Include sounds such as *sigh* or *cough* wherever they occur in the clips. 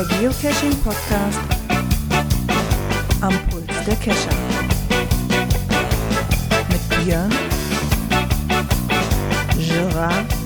Der Geocaching Podcast am Puls der Cacher. Mit Björn, Gerard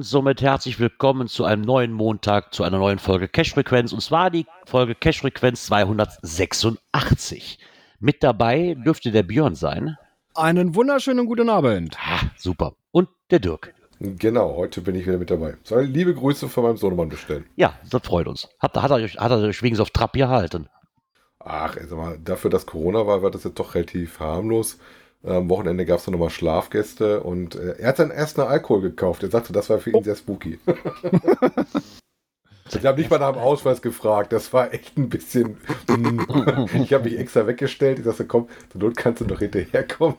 Und somit herzlich willkommen zu einem neuen Montag, zu einer neuen Folge Cash-Frequenz. Und zwar die Folge Cash-Frequenz 286. Mit dabei dürfte der Björn sein. Einen wunderschönen guten Abend. Ah, super. Und der Dirk. Genau, heute bin ich wieder mit dabei. Soll liebe Grüße von meinem Sohnemann bestellen. Ja, das freut uns. Hat, hat, er, euch- hat er euch wenigstens auf Trab gehalten? Ach, sag mal, dafür, dass Corona war, war das jetzt doch relativ harmlos. Am Wochenende gab es dann nochmal Schlafgäste und äh, er hat dann erst einen Alkohol gekauft. Er sagte, das war für ihn sehr spooky. *laughs* ich habe nicht mal nach dem Ausweis gefragt. Das war echt ein bisschen. ich habe mich extra weggestellt. Ich sagte, komm, zur Not kannst du noch hinterherkommen.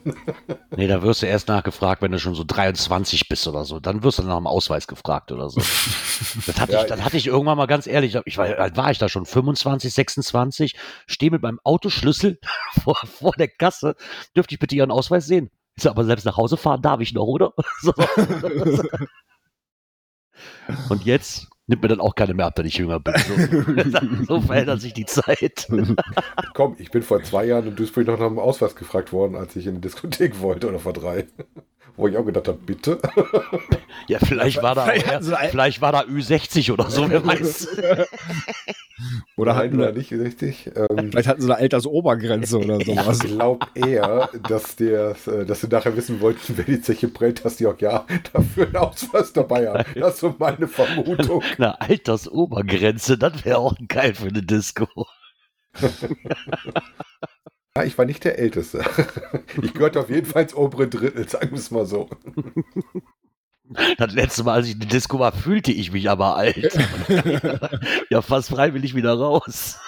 Nee, da wirst du erst nachgefragt, wenn du schon so 23 bist oder so. Dann wirst du nach dem Ausweis gefragt oder so. Das hatte, Ja, ich, das hatte ich irgendwann mal ganz ehrlich. Ich war, alt war ich da schon 25, 26, stehe mit meinem Autoschlüssel *laughs* vor, vor der Kasse. Dürfte ich bitte Ihren Ausweis sehen? Ich sag, aber selbst nach Hause fahren darf ich noch, oder? *laughs* So. Und jetzt nimmt mir dann auch keine mehr ab, wenn ich jünger bin. So, *laughs* so verändert sich die Zeit. *laughs* komm, ich bin vor zwei Jahren in Duisburg noch nach dem Ausweis gefragt worden, als ich in die Diskothek wollte oder vor drei. Wo ich auch gedacht habe, bitte. *laughs* Ja, vielleicht war da, Vielleicht vielleicht war da Ü60 oder so, wer *laughs* weiß. *laughs* Oder hatten, oder nicht richtig. Ähm, vielleicht hatten sie eine Altersobergrenze oder Ich sowas. glaube eher, dass, der, äh, dass sie nachher wissen wollten, wer die Zeche prellt, dass die auch ja dafür einen Ausweis dabei haben. Das ist so meine Vermutung. Eine Altersobergrenze, das wäre auch geil für eine Disco. Ja, ich war nicht der Älteste. *laughs* Ich gehörte auf jeden Fall ins obere Drittel, sagen wir es mal so. Das letzte Mal, als ich in der Disco war, fühlte ich mich aber alt. *laughs* ja, fast freiwillig wieder raus.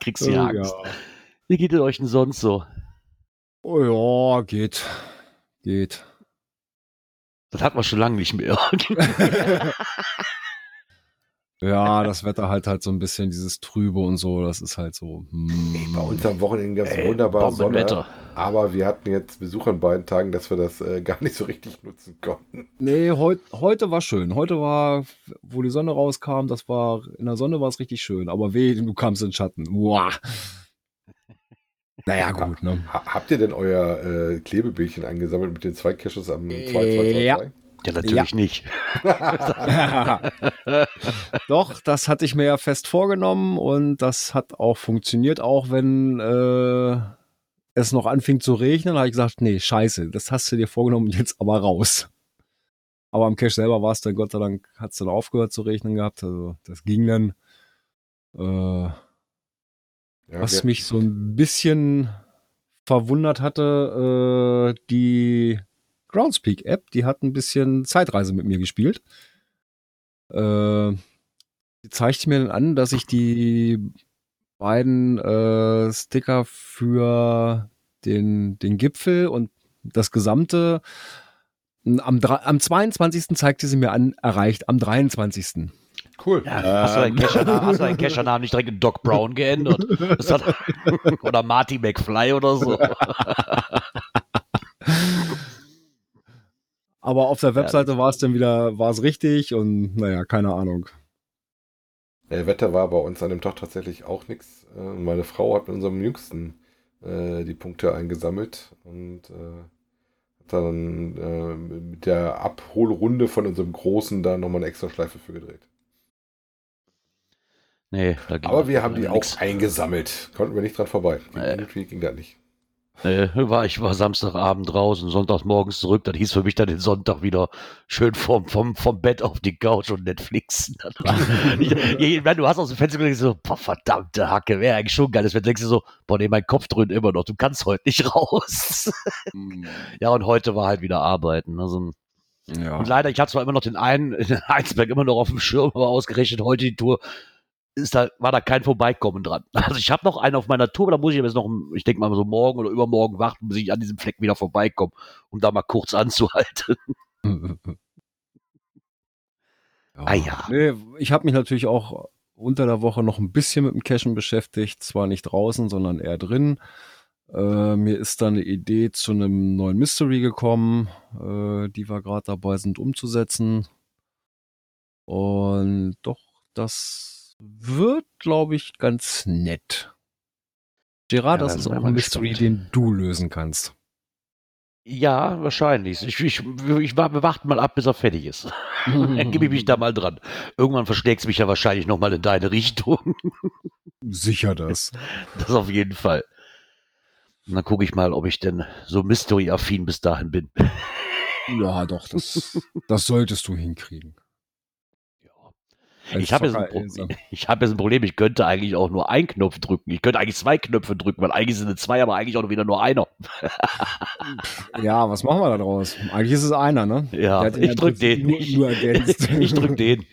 Kriegst du Oh, Angst. Wie geht es euch denn sonst so? Oh ja, geht. Geht. Das hat man schon lange nicht mehr. *laughs* Ja, das Wetter halt halt so ein bisschen dieses Trübe und so, das ist halt so. hm. Bei uns am Wochenende gab es Ey, wunderbare Sonne. Bombenwetter. Aber wir hatten jetzt Besuch an beiden Tagen, dass wir das äh, gar nicht so richtig nutzen konnten. Nee, heut, heute war schön. Heute war, wo die Sonne rauskam, das war, in der Sonne war es richtig schön. Aber weh, du kamst in den Schatten. Uah. Naja, gut, ne? Ha habt ihr denn euer äh, Klebebildchen eingesammelt mit den zwei Caches am Äh, 2222? ja. Ja, natürlich nicht. *laughs* Doch, das hatte ich mir ja fest vorgenommen und das hat auch funktioniert, auch wenn äh, es noch anfing zu regnen, habe ich gesagt, nee, scheiße, das hast du dir vorgenommen, jetzt aber raus. Aber am Cache selber war es dann, Gott sei Dank, hat es dann aufgehört zu regnen gehabt, also das ging dann. Äh, Ja, was mich so ein bisschen verwundert hatte, äh, die Groundspeak-App, die hat ein bisschen Zeitreise mit mir gespielt. Äh, die zeigt mir dann an, dass ich die beiden äh, Sticker für den, den Gipfel und das gesamte am, am 22. zeigte sie mir an, erreicht am 23. Cool. Ja, hast, du deinen du deinen Cachernamen nicht direkt in Doc Brown geändert? *laughs* Das hat, *laughs* oder Marty McFly oder so? *laughs* Aber auf der Webseite war es dann wieder, war es richtig und naja, keine Ahnung. Äh, Wetter war bei uns an dem Tag tatsächlich auch nichts. Äh, meine Frau hat mit unserem Jüngsten äh, die Punkte eingesammelt und äh, hat dann äh, mit der Abholrunde von unserem Großen da nochmal eine extra Schleife für gedreht. Nee, da ging Aber wir haben die auch nix. eingesammelt. Konnten wir nicht dran vorbei. Äh. Irgendwie ging das nicht. Nee, war, ich war Samstagabend draußen, Sonntagmorgens zurück. Das hieß für mich dann den Sonntag wieder schön vom, vom, vom Bett auf die Couch und Netflix. *laughs* Das war, ich, *laughs* ich, meine, du hast aus dem Fenster gedacht, so, boah, verdammte Hacke, wäre eigentlich schon geil. Das denkst du so, boah, nee, mein Kopf dröhnt immer noch, du kannst heute nicht *laughs* raus. ja, und heute war halt wieder arbeiten. Also, Ja. Und leider, ich habe zwar immer noch den einen, den Heinsberg immer noch auf dem Schirm, aber ausgerechnet heute die Tour ist da, war da kein Vorbeikommen dran. *laughs* Also ich habe noch einen auf meiner Tour, da muss ich aber jetzt noch, ich denke mal so morgen oder übermorgen warten, bis ich an diesem Fleck wieder vorbeikomme, um da mal kurz anzuhalten. *laughs* *laughs* Ah ja. Nee, ich habe mich natürlich auch unter der Woche noch ein bisschen mit dem Cashen beschäftigt. Zwar nicht draußen, sondern eher drin. Äh, mir ist da eine Idee zu einem neuen Mystery gekommen, äh, die wir gerade dabei sind umzusetzen. Und doch, das wird, glaube ich, ganz nett. Gerard, Ja, das da ist auch ein Mystery, den du lösen kannst. Ja, wahrscheinlich. Ich, ich, ich war- wir warten mal ab, bis er fertig ist. *laughs* Dann gebe ich mich da mal dran. Irgendwann verschlägt es mich ja wahrscheinlich nochmal in deine Richtung. *laughs* Sicher das. Das auf jeden Fall. Und dann gucke ich mal, ob ich denn so Mystery-affin bis dahin bin. Ja, doch, das, das solltest du hinkriegen. Ich habe jetzt, *laughs* hab jetzt ein Problem, ich könnte eigentlich auch nur einen Knopf drücken. Ich könnte eigentlich zwei Knöpfe drücken, weil eigentlich sind es zwei, aber eigentlich auch nur wieder nur einer. Ja, was machen wir da draus? Eigentlich ist es einer, ne? Ja, ich im drück den. Nur, nur ergänzt. *laughs* ich drück den.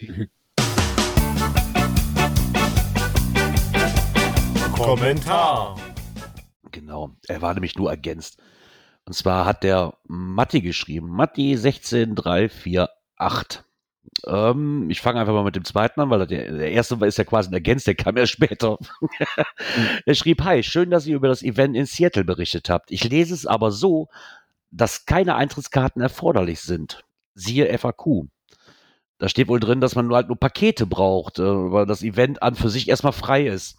Kommentar. Genau, er war nämlich nur ergänzt. Und zwar hat der Matti geschrieben, Matti 16348. Ähm, ich fange einfach mal mit dem zweiten an, weil der, der erste ist ja quasi ein ergänzt, der kam ja später. *laughs* er schrieb, hi, schön, dass ihr über das Event in Seattle berichtet habt. Ich lese es aber so, dass keine Eintrittskarten erforderlich sind. Siehe FAQ. Da steht wohl drin, dass man nur halt nur Pakete braucht, äh, weil das Event an für sich erstmal frei ist.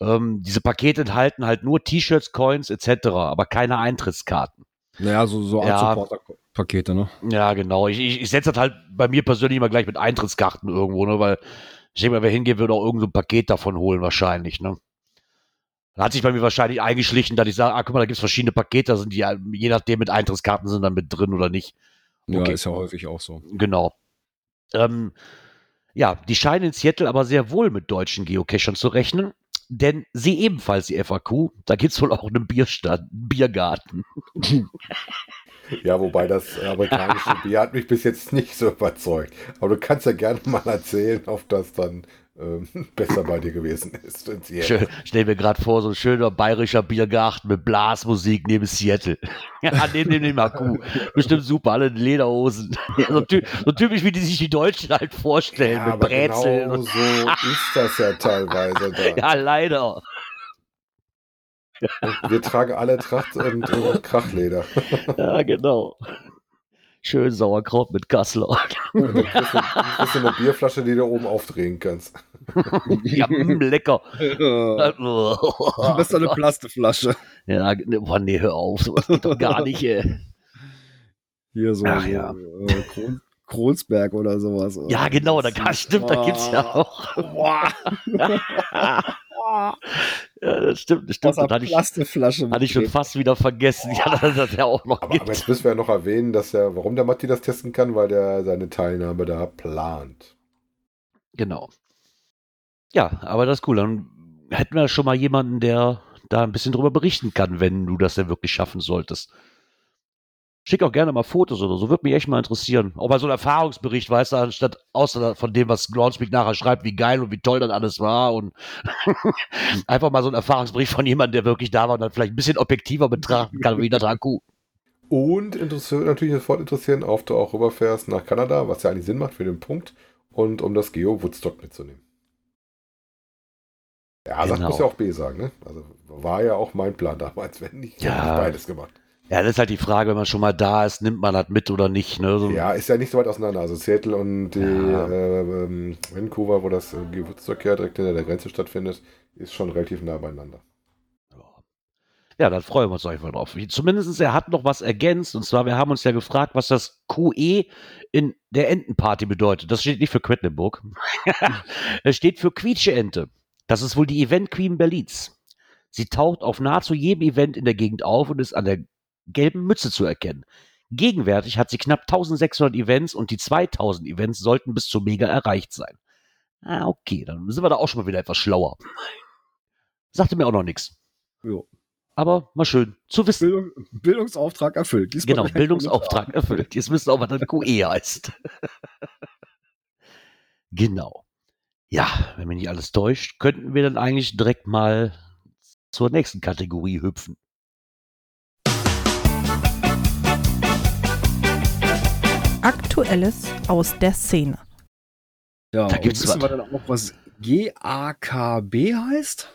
Ähm, diese Pakete enthalten halt nur T-Shirts, Coins etc., aber keine Eintrittskarten. Naja, so, so Art Ja. Supporter-Pakete, ne? Ja, genau. Ich, ich, ich setze das halt bei mir persönlich immer gleich mit Eintrittskarten irgendwo, ne, weil ich denke mal, wer hingeht, wird auch irgend so ein Paket davon holen wahrscheinlich, ne. Da hat sich bei mir wahrscheinlich eingeschlichen, dass ich sage, ah, guck mal, da gibt's verschiedene Pakete, da sind die, je nachdem mit Eintrittskarten sind dann mit drin oder nicht. Ja, Okay. ist ja häufig auch so. Genau. Ähm, ja, die scheinen in Seattle aber sehr wohl mit deutschen Geocachern zu rechnen, denn sie ebenfalls die FAQ, da gibt's wohl auch einen Bierstand, einen Biergarten. *laughs* Ja, wobei das amerikanische *laughs* Bier hat mich bis jetzt nicht so überzeugt. Aber du kannst ja gerne mal erzählen, ob das dann ähm, *laughs* besser bei dir gewesen ist. in Seattle. Schön, stell mir gerade vor, so ein schöner bayerischer Biergarten mit Blasmusik neben Seattle. *laughs* ja, neben dem, Akku. Bestimmt super, alle in Lederhosen. So, ty so typisch, wie die sich die Deutschen halt vorstellen, Ja, mit aber Brezeln. genau so ist das ja teilweise da. ja, leider. Wir tragen alle Tracht und, und Krachleder. *laughs* Ja, genau. Schön Sauerkraut mit Kassler. Du, kriegst du eine Bierflasche, die du oben aufdrehen kannst. *laughs* ja, mm, lecker. Am besten eine Plastikflasche. Ja, ne, boah, nee, hör auf, sowas geht doch gar nicht, ey. Hier so, Ach so ja. äh, Kron Kronsberg oder sowas. Ja, genau, da stimmt, da gibt's ja auch. Boah, *laughs* Ja, das stimmt, das stimmt. aus Das hatte ich, Plastikflasche. hatte ich schon fast wieder vergessen. Ja, dass das ja auch noch Aber, aber jetzt müssen wir ja noch erwähnen, dass er, warum der Matti das testen kann, weil der seine Teilnahme da plant. Genau. Ja, aber das ist cool. Dann hätten wir schon mal jemanden, der da ein bisschen drüber berichten kann, wenn du das denn wirklich schaffen solltest. Schick auch gerne mal Fotos oder so, würde mich echt mal interessieren. Auch mal so ein Erfahrungsbericht, weißt du, anstatt außer von dem, was Groundspeak nachher schreibt, wie geil und wie toll das alles war und *laughs* einfach mal so ein Erfahrungsbericht von jemandem, der wirklich da war und dann vielleicht ein bisschen objektiver betrachten kann, wie das Akku. Und interessiert natürlich sofort interessieren, ob du auch rüberfährst nach Kanada, was ja eigentlich Sinn macht für den Punkt, und um das Geo Woodstock mitzunehmen. Ja, sagt Genau. muss ja auch B sagen, ne? Also war ja auch mein Plan damals, wenn nicht, Ja. ich beides gemacht. Ja, das ist halt die Frage, wenn man schon mal da ist, nimmt man das mit oder nicht. Ne? So, Ja, ist ja nicht so weit auseinander. Also Seattle und Ja. äh, ähm, Vancouver, wo das äh, Woodstock ja direkt hinter der Grenze stattfindet, ist schon relativ nah beieinander. Ja, dann freuen wir uns einfach drauf. Zumindest er hat noch was ergänzt. Und zwar, wir haben uns ja gefragt, was das QE in der Entenparty bedeutet. Das steht nicht für Quedlinburg. *laughs* es steht für Quietsche-Ente. Das ist wohl die Event Queen Berlins. Sie taucht auf nahezu jedem Event in der Gegend auf und ist an der gelben Mütze zu erkennen. Gegenwärtig hat sie knapp 1600 Events und die 2000 Events sollten bis zur Mega erreicht sein. Ah, okay, dann sind wir da auch schon mal wieder etwas schlauer. Sagte mir auch noch nichts. Jo. Aber mal schön zu wissen. Bildung, Bildungsauftrag erfüllt. Diesmal Genau, *laughs* Bildungsauftrag erfüllt. Jetzt müssen wir auch, was dann QE heißt. *laughs* genau. Ja, wenn mich nicht alles täuscht, könnten wir dann eigentlich direkt mal zur nächsten Kategorie hüpfen. Aktuelles aus der Szene. Ja, Da gibt's wissen was. wir dann auch, was GAKB heißt?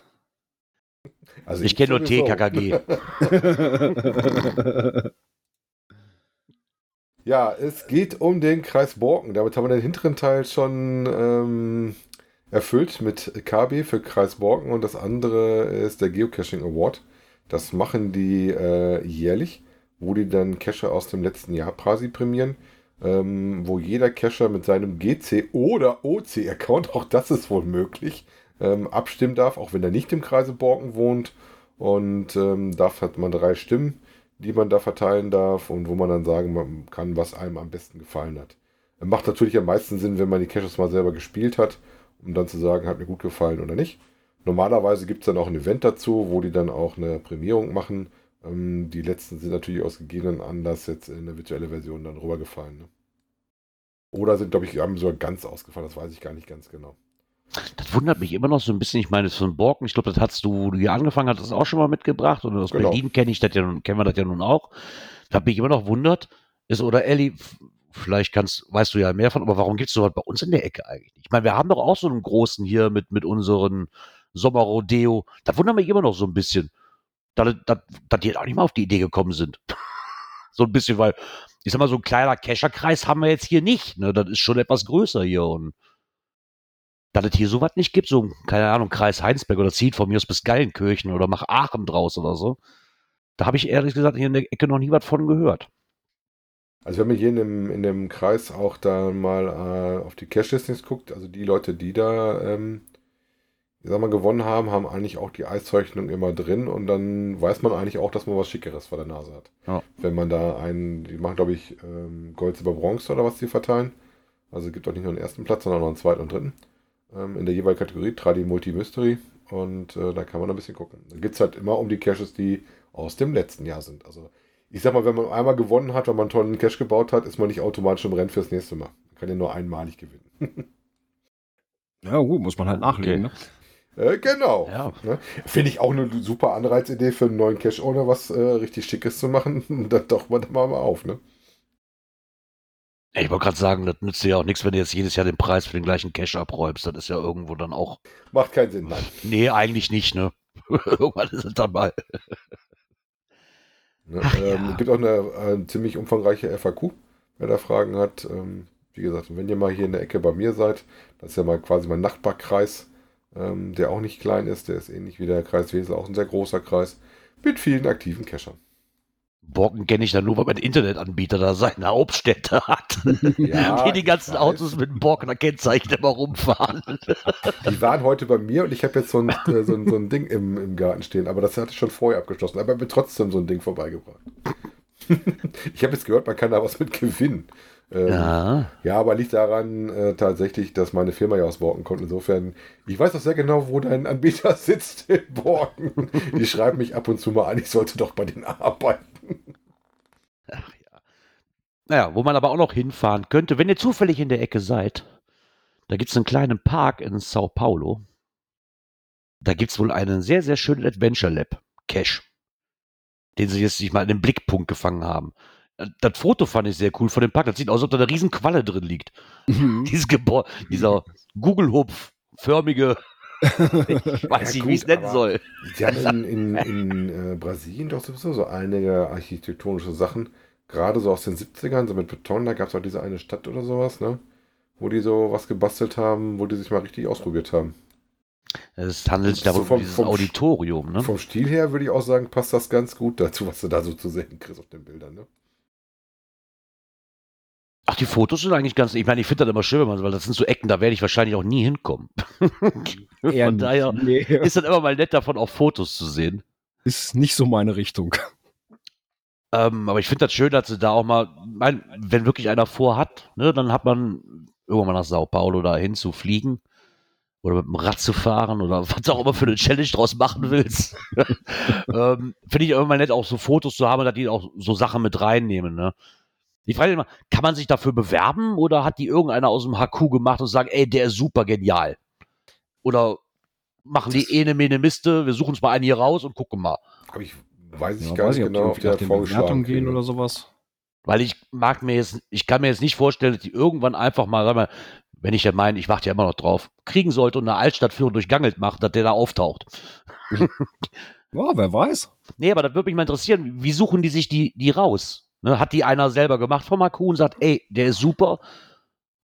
Also Ich kenne nur. TKKG. *laughs* Ja, es geht um den Kreis Borken. Damit haben wir den hinteren Teil schon ähm, erfüllt mit KB für Kreis Borken und das andere ist der Geocaching Award. Das machen die äh, jährlich, wo die dann Cacher aus dem letzten Jahr Prasi prämieren, ähm, wo jeder Cacher mit seinem GC oder OC-Account, auch das ist wohl möglich, ähm, abstimmen darf, auch wenn er nicht im Kreise Borken wohnt. Und ähm, dafür hat man drei Stimmen die man da verteilen darf und wo man dann sagen kann, was einem am besten gefallen hat. Macht natürlich am meisten Sinn, wenn man die Caches mal selber gespielt hat, um dann zu sagen, hat mir gut gefallen oder nicht. Normalerweise gibt es dann auch ein Event dazu, wo die dann auch eine Prämierung machen. Ähm, die letzten sind natürlich aus gegebenen Anlass jetzt in eine virtuelle Version dann rübergefallen. Ne? Oder sind, glaube ich, haben sogar ganz ausgefallen, das weiß ich gar nicht ganz genau. Das wundert mich immer noch so ein bisschen. Ich meine, das von Borken, ich glaube, das hast du, wo du hier angefangen hast, das auch schon mal mitgebracht. Und aus Genau. Berlin kenne ich das ja nun, kennen wir das ja nun auch. Da mich immer noch wundert, ist, oder Elli, vielleicht kannst, weißt du ja mehr von, aber warum gibt es sowas bei uns in der Ecke eigentlich? Ich meine, wir haben doch auch so einen großen hier mit, mit unseren Sommerrodeo. Da wundert mich immer noch so ein bisschen, dass, dass, dass die auch nicht mal auf die Idee gekommen sind. *laughs* so ein bisschen, weil, ich sag mal, so ein kleiner Kescherkreis haben wir jetzt hier nicht. Ne? Das ist schon etwas größer hier und dass es hier sowas nicht gibt, so, keine Ahnung, Kreis Heinsberg oder zieht von mir aus bis Geilenkirchen oder mach Aachen draus oder so. Da habe ich ehrlich gesagt hier in der Ecke noch nie was von gehört. Also wenn man hier in dem, in dem Kreis auch da mal äh, auf die Cache-Listings guckt, also die Leute, die da, ähm, ich sag mal, gewonnen haben, haben eigentlich auch die Eiszeichnung immer drin und dann weiß man eigentlich auch, dass man was Schickeres vor der Nase hat. Ja. Wenn man da einen, die machen glaube ich ähm, Gold, Silber, Bronze oder was die verteilen. Also es gibt auch nicht nur den ersten Platz, sondern auch noch einen zweiten und dritten. Ähm, in der jeweiligen Kategorie, Tradi, Multi, Mystery. Und äh, da kann man ein bisschen gucken. Da geht es halt immer um die Caches, die aus dem letzten Jahr sind. Also ich sag mal, wenn man einmal gewonnen hat, wenn man einen tollen Cache gebaut hat, ist man nicht automatisch im Rennen fürs nächste Mal. Man kann ja nur einmalig gewinnen. *laughs* Ja, gut, muss man halt nachlegen. Äh, genau. Ja. Ne? Finde ich auch eine super Anreizidee für einen neuen Cache-Owner, was äh, richtig Schickes zu machen. *laughs* Dann taucht man da mal auf. Ne? Ich wollte gerade sagen, das nützt dir ja auch nichts, wenn du jetzt jedes Jahr den Preis für den gleichen Cash abräumst. Das ist ja irgendwo dann auch. Macht keinen Sinn, nein. *laughs* Nee, eigentlich nicht, ne? *laughs* Irgendwann ist es dann mal. Ne? Ach ähm, ja. Es gibt auch eine, äh, ziemlich umfangreiche FAQ, wer da Fragen hat. Ähm, wie gesagt, wenn ihr mal hier in der Ecke bei mir seid, das ist ja mal quasi mein Nachbarkreis, ähm, der auch nicht klein ist, der ist ähnlich wie der Kreis Wesel, auch ein sehr großer Kreis, mit vielen aktiven Cachern. Borken kenne ich dann nur, weil mein Internetanbieter da seine Hauptstädte hat. *laughs* Ja, die die ganzen ich weiß. Autos mit dem Borkener Kennzeichen immer rumfahren. *laughs* Die waren heute bei mir und ich habe jetzt so ein, äh, so ein, so ein Ding im, im Garten stehen, aber das hatte ich schon vorher abgeschlossen, aber mir trotzdem so ein Ding vorbeigebracht. *laughs* ich habe jetzt gehört, man kann da was mit gewinnen. Ähm, Ja. Ja, aber liegt daran äh, tatsächlich, dass meine Firma ja aus Borken kommt. Insofern, ich weiß auch sehr genau, wo dein Anbieter *laughs* sitzt in Borken. Die schreiben mich ab und zu mal an, ich sollte doch bei denen arbeiten. Ach ja. Naja, wo man aber auch noch hinfahren könnte, wenn ihr zufällig in der Ecke seid, da gibt es einen kleinen Park in Sao Paulo. Da gibt es wohl einen sehr, sehr schönen Adventure Lab Cache, den sie jetzt sich mal in den Blickpunkt gefangen haben. Das Foto fand ich sehr cool von dem Park. Das sieht aus, als ob da eine riesen Qualle drin liegt. Mhm. *laughs* Dieses Gebäude, dieser Gugelhupf-förmige, ich weiß Ja, nicht, wie ich es nennen soll. Die haben in, in, in äh, Brasilien doch sowieso so einige architektonische Sachen. Gerade so aus den 70ern, so mit Beton, da gab es auch diese eine Stadt oder sowas, ne? Wo die so was gebastelt haben, wo die sich mal richtig ausprobiert haben. Es handelt sich So darum um vom- dieses vom- Auditorium, ne? Vom Stil her würde ich auch sagen, passt das ganz gut dazu, was du da so zu sehen kriegst auf den Bildern, ne? Ach, die Fotos sind eigentlich ganz, ich meine, ich finde das immer schön, wenn man, weil das sind so Ecken, da werde ich wahrscheinlich auch nie hinkommen. *laughs* Von daher Nee, ist das immer mal nett, davon auch Fotos zu sehen. ist nicht so meine Richtung. Ähm, aber ich finde das schön, dass sie da auch mal, mein, wenn wirklich einer vorhat, ne, dann hat man irgendwann mal nach Sao Paulo da hin zu fliegen oder mit dem Rad zu fahren oder *laughs* was auch immer für eine Challenge draus machen willst. *laughs* ähm, finde ich immer mal nett, auch so Fotos zu haben, dass die auch so Sachen mit reinnehmen, ne. Ich frage immer, kann man sich dafür bewerben oder hat die irgendeiner aus dem HQ gemacht und sagt, ey, der ist super genial? Oder machen die ene mene Miste, wir suchen uns mal einen hier raus und gucken mal. Ich weiß ich Ja, gar weiß nicht ob die genau, ob nach den vorgeschlagen Bewertungen gehen kriegen. oder sowas. Weil ich mag mir jetzt, ich kann mir jetzt nicht vorstellen, dass die irgendwann einfach mal, sag mal wenn ich ja meine, ich warte ja immer noch drauf, kriegen sollte und eine Altstadtführung durchgangelt macht, dass der da auftaucht. Ja, wer weiß. Nee, aber das würde mich mal interessieren, wie suchen die sich die, die raus? Ne, hat die einer selber gemacht von Maku und sagt, ey, der ist super?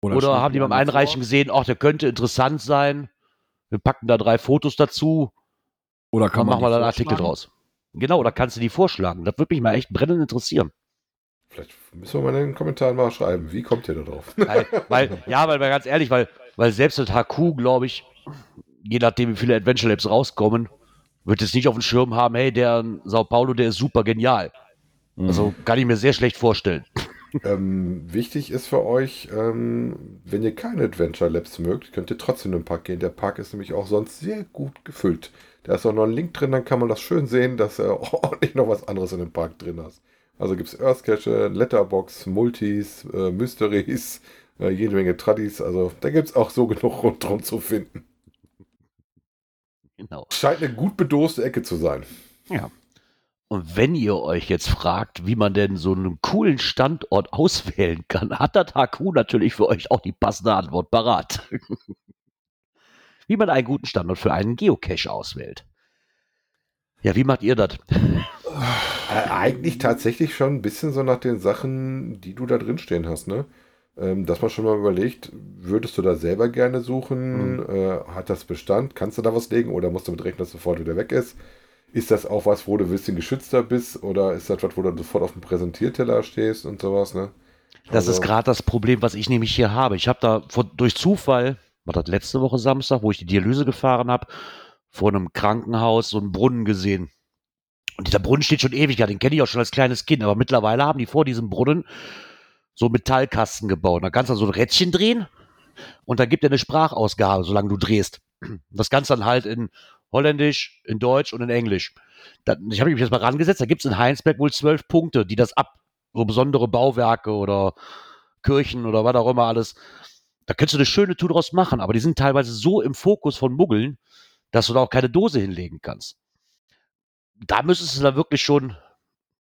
Oder, schlägt haben die beim Einreichen vor. gesehen, ach, der könnte interessant sein? Wir packen da drei Fotos dazu, Oder dann machen wir da einen Artikel draus. Genau, oder kannst du die vorschlagen? Das würde mich mal echt brennend interessieren. Vielleicht müssen wir mal in den Kommentaren mal schreiben, wie kommt ihr da drauf? Weil, weil, *laughs* ja, weil, weil ganz ehrlich, weil, weil selbst das HQ, glaube ich, je nachdem, wie viele Adventure Labs rauskommen, wird es nicht auf dem Schirm haben, hey, der in Sao Paulo, der ist super genial. Mhm. Also kann ich mir sehr schlecht vorstellen. ähm, wichtig ist für euch, ähm, wenn ihr keine Adventure Labs mögt, könnt ihr trotzdem in den Park gehen. Der Park ist nämlich auch sonst sehr gut gefüllt. Da ist auch noch ein Link drin, dann kann man das schön sehen, dass er *laughs* ordentlich noch was anderes in dem Park drin hast. Also gibt es Earthcache, Letterbox, Multis, äh, Mysteries, äh, jede Menge Tradis. Also da gibt es auch so genug rundherum zu finden. Genau. Scheint eine gut bedoste Ecke zu sein. Ja. Und wenn ihr euch jetzt fragt, wie man denn so einen coolen Standort *laughs* auswählen kann, hat das HQ natürlich für euch auch die passende Antwort parat. *laughs* wie man einen guten Standort für einen Geocache auswählt. Ja, wie macht ihr das? Äh, eigentlich tatsächlich schon ein bisschen so nach den Sachen, die du da drin stehen hast, ne? Ähm, dass man schon mal überlegt, würdest du da selber gerne suchen? Äh, hat das Bestand? Kannst du da was legen oder musst du mit rechnen, dass sofort wieder weg ist? Ist das auch was, wo du ein bisschen geschützter bist oder ist das was, wo du sofort auf dem Präsentierteller stehst und sowas, ne? Das Also- ist gerade das Problem, was ich nämlich hier habe. Ich habe da vor, durch Zufall, war das letzte Woche Samstag, wo ich die Dialyse gefahren habe, vor einem Krankenhaus so einen Brunnen gesehen. Und dieser Brunnen steht schon ewig, ja, den kenne ich auch schon als kleines Kind, aber mittlerweile haben die vor diesem Brunnen so Metallkasten gebaut. Da kannst du so ein Rädchen drehen und da gibt er eine Sprachausgabe, solange du drehst. Das Ganze dann halt in Holländisch, in Deutsch und in Englisch. Da, ich habe mich jetzt mal rangesetzt, da gibt es in Heinsberg wohl zwölf Punkte, die das ab, so besondere Bauwerke oder Kirchen oder was auch immer alles. Da könntest du eine schöne Tour draus machen, aber die sind teilweise so im Fokus von Muggeln, dass du da auch keine Dose hinlegen kannst. Da müsstest du da wirklich schon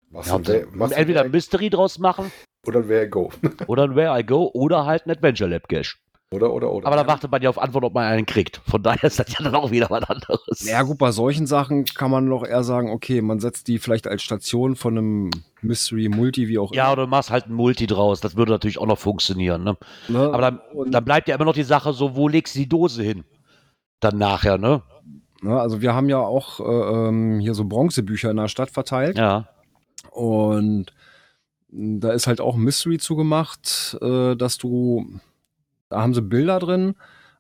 Machst ja, machst du entweder ein Mystery draus machen oder ein Where Go. oder ein Where I Go oder halt ein Adventure Lab Cache. Oder, oder, oder. Aber da wartet man ja auf Antwort, ob man einen kriegt. Von daher ist das ja dann auch wieder was anderes. Ja, gut, bei solchen Sachen kann man doch eher sagen, okay, man setzt die vielleicht als Station von einem Mystery, Multi, wie auch Ja, oder du machst halt ein Multi draus. Das würde natürlich auch noch funktionieren. Ne? Ne? Aber dann, Und- dann bleibt ja immer noch die Sache so, wo legst du die Dose hin? Dann nachher, ne? Ne, also wir haben ja auch äh, ähm, hier so Bronzebücher in der Stadt verteilt Ja. und da ist halt auch ein Mystery zugemacht, äh, dass du, da haben sie Bilder drin,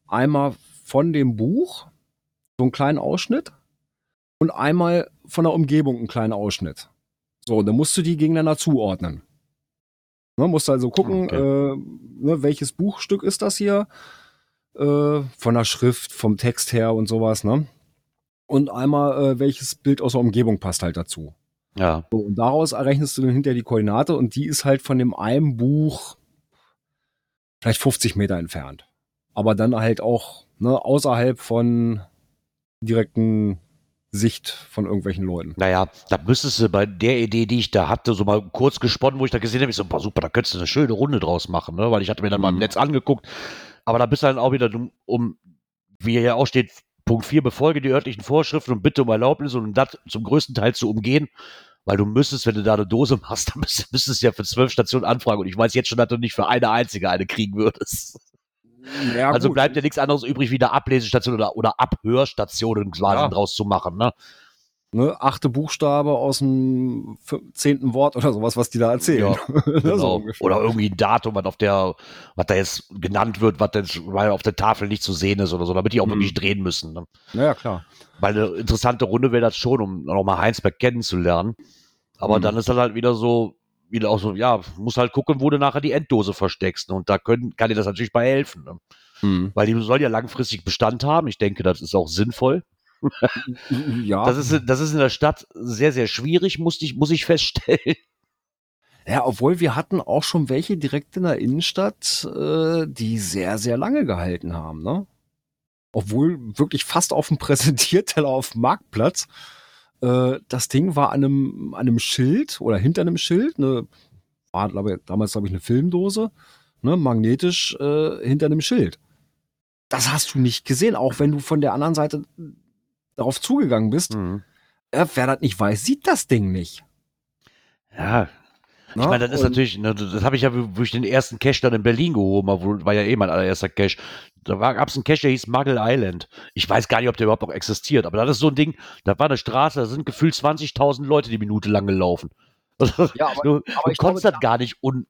einmal von dem Buch, so einen kleinen Ausschnitt und einmal von der Umgebung einen kleinen Ausschnitt. So, dann musst du die gegeneinander zuordnen. Ne, musst also gucken, Okay. äh, ne, welches Buchstück ist das hier, äh, von der Schrift, vom Text her und sowas, ne? Und einmal, äh, welches Bild aus der Umgebung passt halt dazu. Ja. So, und daraus errechnest du dann hinterher die Koordinate und die ist halt von dem einen Buch vielleicht 50 Meter entfernt. Aber dann halt auch ne, außerhalb von direkten Sicht von irgendwelchen Leuten. Naja, da müsstest du bei der Idee, die ich da hatte, so mal kurz gesponnen, wo ich da gesehen habe, ich so, boah, super, da könntest du eine schöne Runde draus machen, ne? Weil ich hatte mir dann mal im Mhm. Netz angeguckt. Aber da bist du dann auch wieder, um, um wie hier ja auch steht, Punkt 4, befolge die örtlichen Vorschriften und bitte um Erlaubnis und um das zum größten Teil zu umgehen. Weil du müsstest, wenn du da eine Dose machst, *laughs* dann müsstest, müsstest du ja für zwölf Stationen anfragen. Und ich weiß jetzt schon, dass du nicht für eine einzige eine kriegen würdest. Ja, also gut. bleibt ja nichts anderes übrig, wie eine Ablesestation oder, oder Abhörstationen quasi Ja. draus zu machen, ne? Ne, achte Buchstabe aus dem zehnten Wort oder sowas, was die da erzählen. Ja, *laughs* Ne, so Genau. ungefähr. oder irgendwie ein Datum, was auf der, was da jetzt genannt wird, was jetzt weil auf der Tafel nicht zu sehen ist oder so, damit die auch Mhm. wirklich drehen müssen. Ne? Naja, klar. Weil eine interessante Runde wäre das schon, um nochmal Heinsberg kennenzulernen. Aber Mhm. dann ist das halt wieder so, wieder auch so, ja, muss halt gucken, wo du nachher die Enddose versteckst. Ne? Und da können, kann dir das natürlich bei helfen. Ne? Weil die soll ja langfristig Bestand haben. Ich denke, das ist auch sinnvoll. *laughs* Ja, Das ist, das ist in der Stadt sehr, sehr schwierig, muss ich, muss ich feststellen. *laughs* Ja, obwohl wir hatten auch schon welche direkt in der Innenstadt, äh, die sehr, sehr lange gehalten haben, ne? obwohl wirklich fast auf dem Präsentierteller auf dem Marktplatz. Äh, das Ding war an einem, an einem Schild oder hinter einem Schild, ne, war glaube ich, damals glaube ich eine Filmdose, ne, magnetisch äh, hinter einem Schild. Das hast du nicht gesehen, auch wenn du von der anderen Seite darauf zugegangen bist. Mhm. Äh, wer das nicht weiß, sieht das Ding nicht. Ja, ich Ne? meine, das ist Und- natürlich, ne, das habe ich ja, wo ich den ersten Cache dann in Berlin gehoben war ja eh mein allererster Cache. Da gab es einen Cache, der hieß Muggle Island. Ich weiß gar nicht, ob der überhaupt noch existiert, aber das ist so ein Ding, da war eine Straße, da sind gefühlt 20.000 Leute die Minute lang gelaufen. *laughs* Ja, aber, du aber ich konntest das gar nicht un,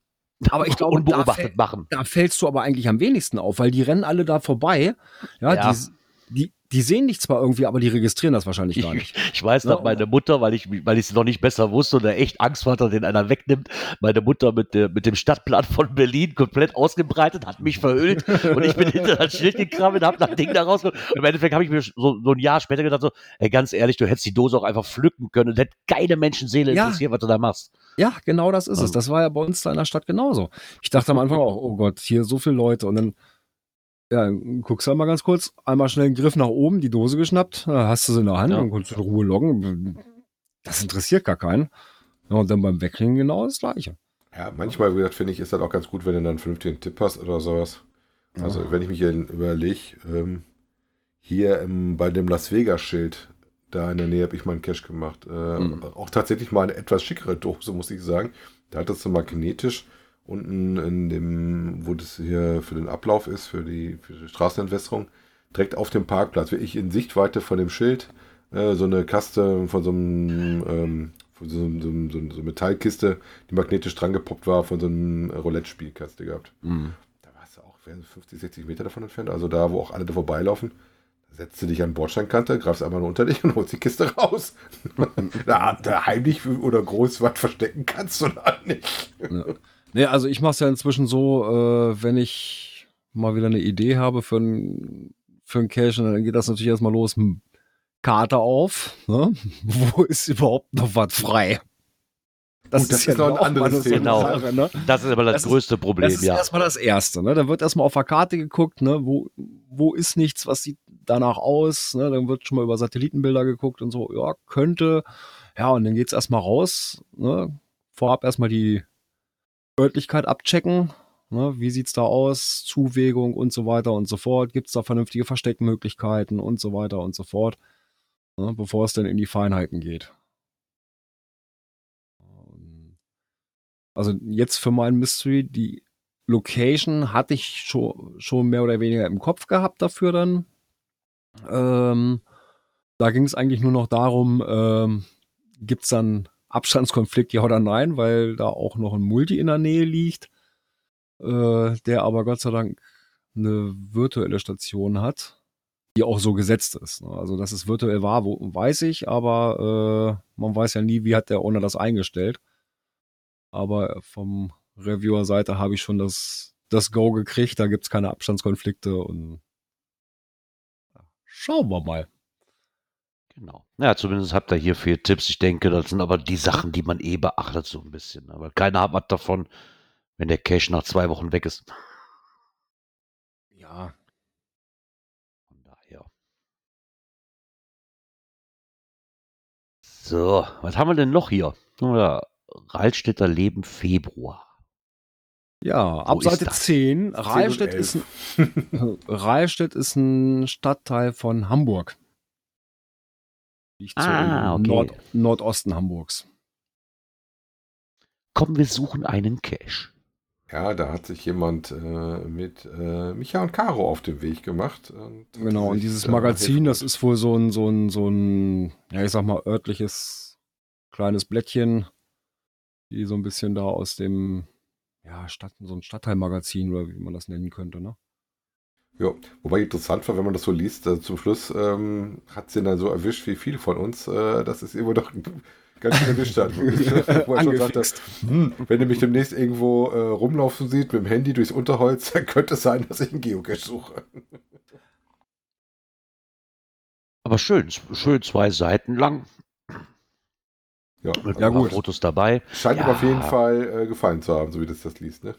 aber ich *laughs* glaube, da, unbeobachtet fäll, machen. da fällst du aber eigentlich am wenigsten auf, weil die rennen alle da vorbei. Ja, Ja. Die, die, die sehen dich zwar irgendwie, aber die registrieren das wahrscheinlich gar nicht. Ich, ich weiß, Ja, dass meine Mutter, weil ich weil ich es noch nicht besser wusste und da echt Angst hatte, den einer wegnimmt, meine Mutter mit, der, mit dem Stadtplan von Berlin komplett ausgebreitet, hat mich verhüllt und ich bin hinter das Schild gekrabbelt, hab das Ding da rausgeholt. Und im Endeffekt habe ich mir so, so ein Jahr später gedacht, so, ey, ganz ehrlich, du hättest die Dose auch einfach pflücken können und hätte keine Menschenseele Ja. interessiert, was du da machst. Ja, genau das ist es. Also- Das war ja bei uns da in der Stadt genauso. Ich dachte am Anfang auch, oh Gott, hier so viele Leute. Und dann ja, guckst du mal ganz kurz, einmal schnell einen Griff nach oben, die Dose geschnappt, da hast du sie in der Hand Ja. und kannst in Ruhe loggen. Das interessiert gar keinen. Ja, und dann beim Wegklingen genau das Gleiche. Ja, manchmal, wie gesagt, finde ich, ist das auch ganz gut, wenn du dann einen vernünftigen Tipp hast oder sowas. Also, wenn ich mich hier überlege, ähm, hier im, bei dem Las Vegas-Schild, da in der Nähe habe ich mal einen Cache gemacht. Äh, Mhm. Auch tatsächlich mal eine etwas schickere Dose, muss ich sagen. Da hattest du magnetisch unten in dem, wo das hier für den Ablauf ist, für die, für die Straßenentwässerung, direkt auf dem Parkplatz, wirklich in Sichtweite von dem Schild, äh, so eine Kaste von so einem, ähm, von so, einem- so, einem- so, einer- Metallkiste, die magnetisch dran gepoppt war, von so einem Roulette-Spielkaste gehabt. Mhm. Da warst du auch wären 50, 60 Meter davon entfernt, also da, wo auch alle da vorbeilaufen. Setzt du dich an Bordsteinkante, greifst einmal nur unter dich *laughs* und holst die Kiste raus. *laughs* da, da heimlich oder groß was verstecken kannst du da nicht. Nee, also ich mache es ja inzwischen so, äh, wenn ich mal wieder eine Idee habe für ein, für ein Cache, dann geht das natürlich erstmal los. Hm, Karte auf. Ne? *laughs* Wo ist überhaupt noch was frei? Gut, das ist noch ein anderes Thema. Sache, ne? Das ist aber das, Das ist- größte Problem, Das ist ja. erstmal das Erste. Ne? Da wird erstmal auf der Karte geguckt, ne? wo, wo ist nichts, was sieht danach aus. Ne? Dann wird schon mal über Satellitenbilder geguckt und so, ja, könnte. Ja, und dann geht's erstmal raus. Ne? Vorab erstmal die Örtlichkeit abchecken. Ne? Wie sieht's da aus? Zuwägung und so weiter und so fort. Gibt's da vernünftige Versteckmöglichkeiten und so weiter und so fort. Ne? Bevor es dann in die Feinheiten geht. Also jetzt für mein Mystery, die Location hatte ich schon, schon mehr oder weniger im Kopf gehabt dafür dann. Ähm, da ging es eigentlich nur noch darum, ähm, gibt es dann Abstandskonflikt, ja oder nein, weil da auch noch ein Multi in der Nähe liegt, äh, der aber Gott sei Dank eine virtuelle Station hat, die auch so gesetzt ist. ne? Also, dass es virtuell war, wo, weiß ich, aber äh, man weiß ja nie, wie hat der Owner das eingestellt. Aber vom Reviewer-Seite habe ich schon das, das Go gekriegt, da gibt's keine Abstandskonflikte und schauen wir mal. Genau. Ja, zumindest habt ihr hier vier Tipps. Ich denke, das sind aber die Sachen, die man eh beachtet, so ein bisschen. Aber keiner hat was davon, wenn der Cache nach zwei Wochen weg ist. Ja, Von daher. So, was haben wir denn noch hier? Ja, Rahlstädter Leben Februar. ja ab Seite das? 10, 10 und Rahlstedt ist, 11. ein, *laughs* Rahlstedt ist ein Stadtteil von Hamburg. Liegt so Ah, im okay. Nord Nordosten Hamburgs. Komm, wir suchen einen Cache. Ja, da hat sich jemand äh, mit äh, Micha und Caro auf den Weg gemacht. Und Genau, und dieses Magazin, das ist wohl so ein, so ein, so ein, ja, ich sag mal, örtliches kleines Blättchen, die so ein bisschen da aus dem, ja, Stadt, so ein Stadtteilmagazin oder wie man das nennen könnte, ne? Ja, wobei interessant war, wenn man das so liest, äh, zum Schluss ähm, hat sie dann so erwischt wie viele von uns, äh, dass es irgendwo doch *laughs* ganz schön erwischt hat. *laughs* Wo ich schon sagte, hm, wenn ihr mich demnächst irgendwo äh, rumlaufen sieht mit dem Handy durchs Unterholz, *laughs* dann könnte es sein, dass ich einen Geocache suche. Aber schön, schön zwei Seiten lang. Ja, Mit Ja, ein paar gut. Fotos dabei. Scheint ihm Ja. auf jeden Fall äh, gefallen zu haben, so wie das das liest, ne?